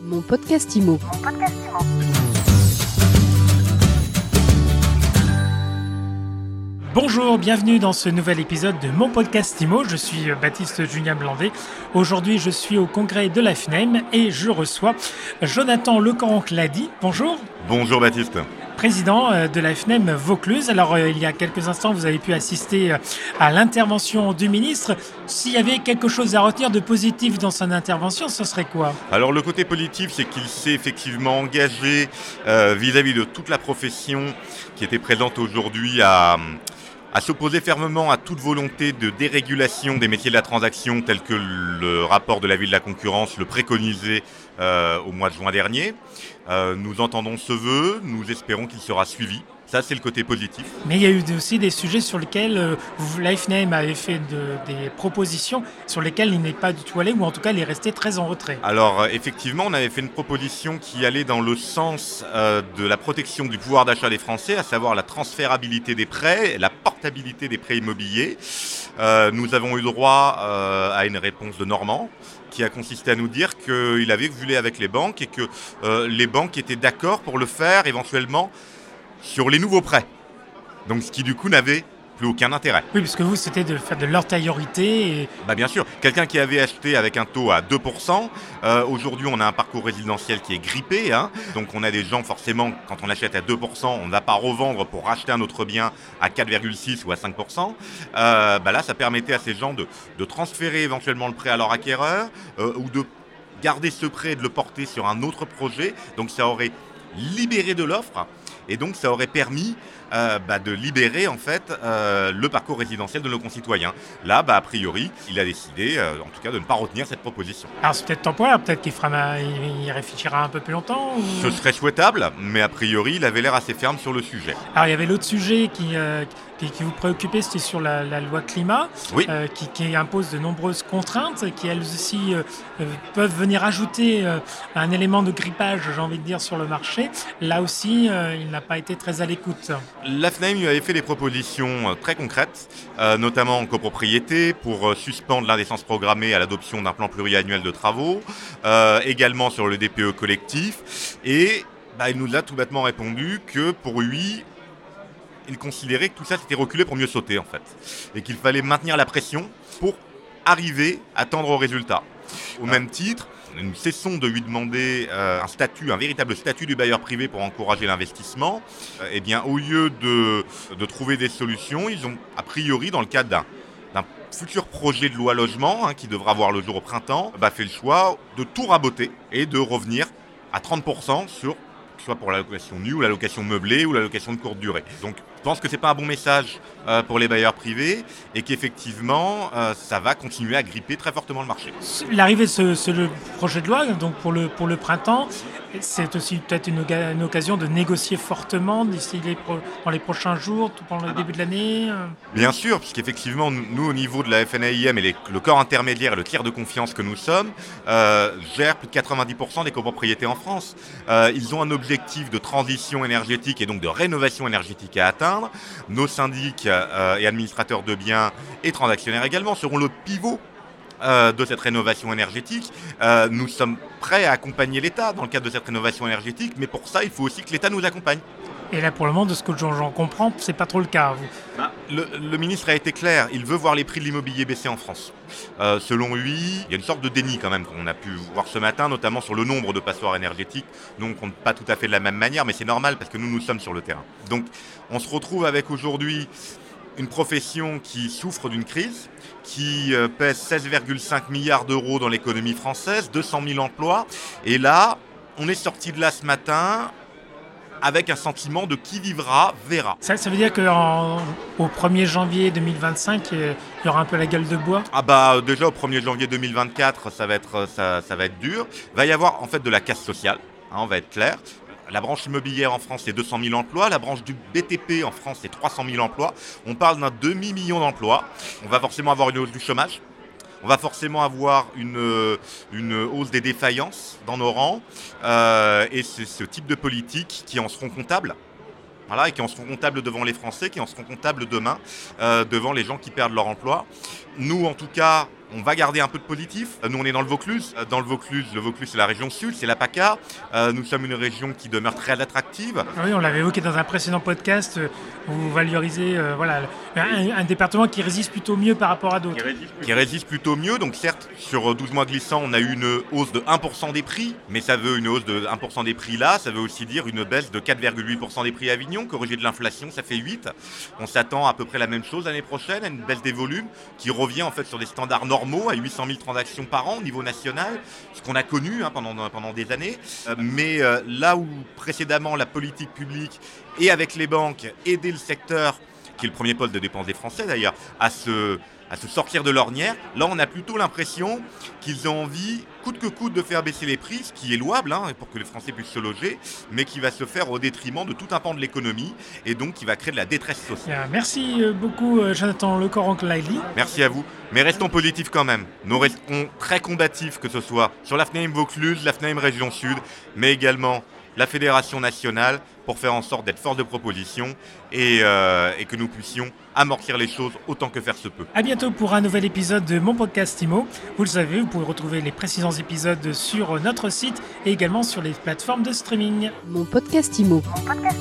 Mon podcast IMO. Bonjour, bienvenue dans ce nouvel épisode de mon podcast IMO. Je suis Baptiste Julien Blandet. Aujourd'hui, je suis au congrès de la FNEM et je reçois Jonathan Lecanc-Clady. Bonjour. Bonjour Baptiste président euh, de la FNEM Vaucluse. Alors, euh, il y a quelques instants, vous avez pu assister euh, à l'intervention du ministre. S'il y avait quelque chose à retenir de positif dans son intervention, ce serait quoi? Alors, le côté positif, c'est qu'il s'est effectivement engagé vis-à-vis de toute la profession qui était présente aujourd'hui à à s'opposer fermement à toute volonté de dérégulation des métiers de la transaction tel que le rapport de la ville de la concurrence le préconisait euh, au mois de juin dernier. Euh, nous entendons ce vœu, nous espérons qu'il sera suivi. Ça, c'est le côté positif. Mais il y a eu aussi des sujets sur lesquels euh, avait fait des propositions sur lesquelles il n'est pas du tout allé, ou en tout cas, il est resté très en retrait. Alors, euh, effectivement, on avait fait une proposition qui allait dans le sens euh, de la protection du pouvoir d'achat des Français, à savoir la transférabilité des prêts, la portabilité des prêts immobiliers. nous avons eu droit à une réponse de Normand qui a consisté à nous dire qu'il avait vu avec les banques et que les banques étaient d'accord pour le faire éventuellement sur les nouveaux prêts. Donc ce qui du coup n'avait plus aucun intérêt. Oui, parce que vous, c'était de faire de l'antériorité. Et... Bah bien sûr, quelqu'un qui avait acheté avec un taux à 2%, euh, aujourd'hui on a un parcours résidentiel qui est grippé, hein. donc on a des gens forcément, quand on achète à 2%, on ne va pas revendre pour racheter un autre bien à 4,6 ou à 5%. Euh, bah là, ça permettait à ces gens de, transférer éventuellement le prêt à leur acquéreur euh, ou de garder ce prêt et de le porter sur un autre projet. Donc ça aurait libéré de l'offre et donc ça aurait permis euh, bah, de libérer en fait euh, le parcours résidentiel de nos concitoyens. Là, bah, a priori, il a décidé, euh, en tout cas, de ne pas retenir cette proposition. Alors c'est peut-être temporaire, peut-être qu'il fera, il réfléchira un peu plus longtemps. Ce serait souhaitable, mais a priori, il avait l'air assez ferme sur le sujet. Alors il y avait l'autre sujet qui, qui, vous préoccupait, c'était sur la, loi climat, qui, qui, impose de nombreuses contraintes, qui elles aussi peuvent venir ajouter un élément de grippage, j'ai envie de dire, sur le marché. Là aussi, il n'a pas été très à l'écoute. La FNAIM lui avait fait des propositions euh, très concrètes, euh, notamment en copropriété pour euh, suspendre l'indécence programmée à l'adoption d'un plan pluriannuel de travaux, également sur le DPE collectif. Et bah, il nous a tout bêtement répondu que pour lui, il considérait que tout ça s'était reculé pour mieux sauter en fait. Et qu'il fallait maintenir la pression pour arriver à tendre au résultat. Au même titre, nous cessons de lui demander euh, un statut, un véritable statut du bailleur privé pour encourager l'investissement. Euh, eh bien, au lieu de, trouver des solutions, ils ont, a priori, dans le cadre d'un futur projet de loi logement hein, qui devra voir le jour au printemps, bah, fait le choix de tout raboter et de revenir à 30% sur soit pour la location nue ou la location meublée ou la location de courte durée. Je pense que ce n'est pas un bon message euh, pour les bailleurs privés et qu'effectivement, euh, ça va continuer à gripper très fortement le marché. L'arrivée de ce, projet de loi, donc le, pour le printemps, c'est aussi peut-être une, une, occasion de négocier fortement d'ici les dans les prochains jours, tout pendant le début de l'année euh. Bien sûr, puisqu'effectivement, nous, au niveau de la FNAIM et le corps intermédiaire et le tiers de confiance que nous sommes, gèrent plus de 90% des copropriétés en France. ils ont un objectif de transition énergétique et donc de rénovation énergétique à atteindre nos syndics euh, et administrateurs de biens et transactionnaires également seront le pivot euh, de cette rénovation énergétique. Euh, nous sommes prêts à accompagner l'État dans le cadre de cette rénovation énergétique, mais pour ça, il faut aussi que l'État nous accompagne. Et là, pour le moment, de ce que j'en comprends, c'est pas trop le cas. Bah, le, ministre a été clair. Il veut voir les prix de l'immobilier baisser en France. Euh, selon lui, il y a une sorte de déni quand même qu'on a pu voir ce matin, notamment sur le nombre de passoires énergétiques. Nous, on ne compte pas tout à fait de la même manière, mais c'est normal parce que nous, nous sommes sur le terrain. Donc, on se retrouve avec aujourd'hui une profession qui souffre d'une crise, qui euh, pèse 16,5 milliards d'euros dans l'économie française, 200 000 emplois. Et là, on est sorti de là ce matin avec un sentiment de qui vivra verra. Ça, veut dire qu'au 1er janvier 2025, il y aura un peu la gueule de bois? Ah bah déjà au 1er janvier 2024, ça va être, ça, va être dur. Il va y avoir en fait de la casse sociale, hein, on va être clair. La branche immobilière en France, c'est 200 000 emplois. La branche du BTP en France, c'est 300 000 emplois. On parle d'un demi-million d'emplois. On va forcément avoir une hausse du chômage on va forcément avoir une, une hausse des défaillances dans nos rangs. Euh, et c'est ce type de politique qui en seront comptables. Et qui en seront comptables devant les Français, qui en seront comptables demain euh, devant les gens qui perdent leur emploi. Nous, en tout cas, on va garder un peu de positif. Nous, on est dans le Vaucluse. Dans le Vaucluse, le Vaucluse, c'est la région sud, c'est la PACA. nous sommes une région qui demeure très attractive. Oui, on l'avait évoqué dans un précédent podcast où vous valorisez voilà, un, département qui résiste plutôt mieux par rapport à d'autres. Qui résiste plutôt mieux. Donc, certes, sur 12 mois glissants, on a eu une hausse de 1% des prix, mais ça veut une hausse de 1% des prix là, ça veut aussi dire une baisse de 4,8% des prix à Avignon, corrigé de l'inflation, ça fait 8. On s'attend à peu près la même chose l'année prochaine, à une baisse des volumes qui revient en fait sur des standards normaux, à 800 000 transactions par an au niveau national, ce qu'on a connu hein, pendant, pendant des années. Euh, mais euh, là où précédemment la politique publique et avec les banques aidait le secteur, qui est le premier pôle de dépenses des Français d'ailleurs, à se à se sortir de l'ornière. Là, on a plutôt l'impression qu'ils ont envie, coûte que coûte, de faire baisser les prix, ce qui est louable hein, pour que les Français puissent se loger, mais qui va se faire au détriment de tout un pan de l'économie et donc qui va créer de la détresse sociale. Merci euh, beaucoup, euh, Jonathan Le Coran Merci à vous. Mais restons positifs quand même. Nous restons très combatifs, que ce soit sur la FNAIM Vaucluse, la FNAIM Région Sud, mais également la Fédération nationale pour faire en sorte d'être force de proposition euh, et, que nous puissions amortir les choses autant que faire se peut. A bientôt pour un nouvel épisode de mon podcast IMO. Vous le savez, vous pouvez retrouver les précédents épisodes sur notre site et également sur les plateformes de streaming. Mon podcast IMO. Mon podcast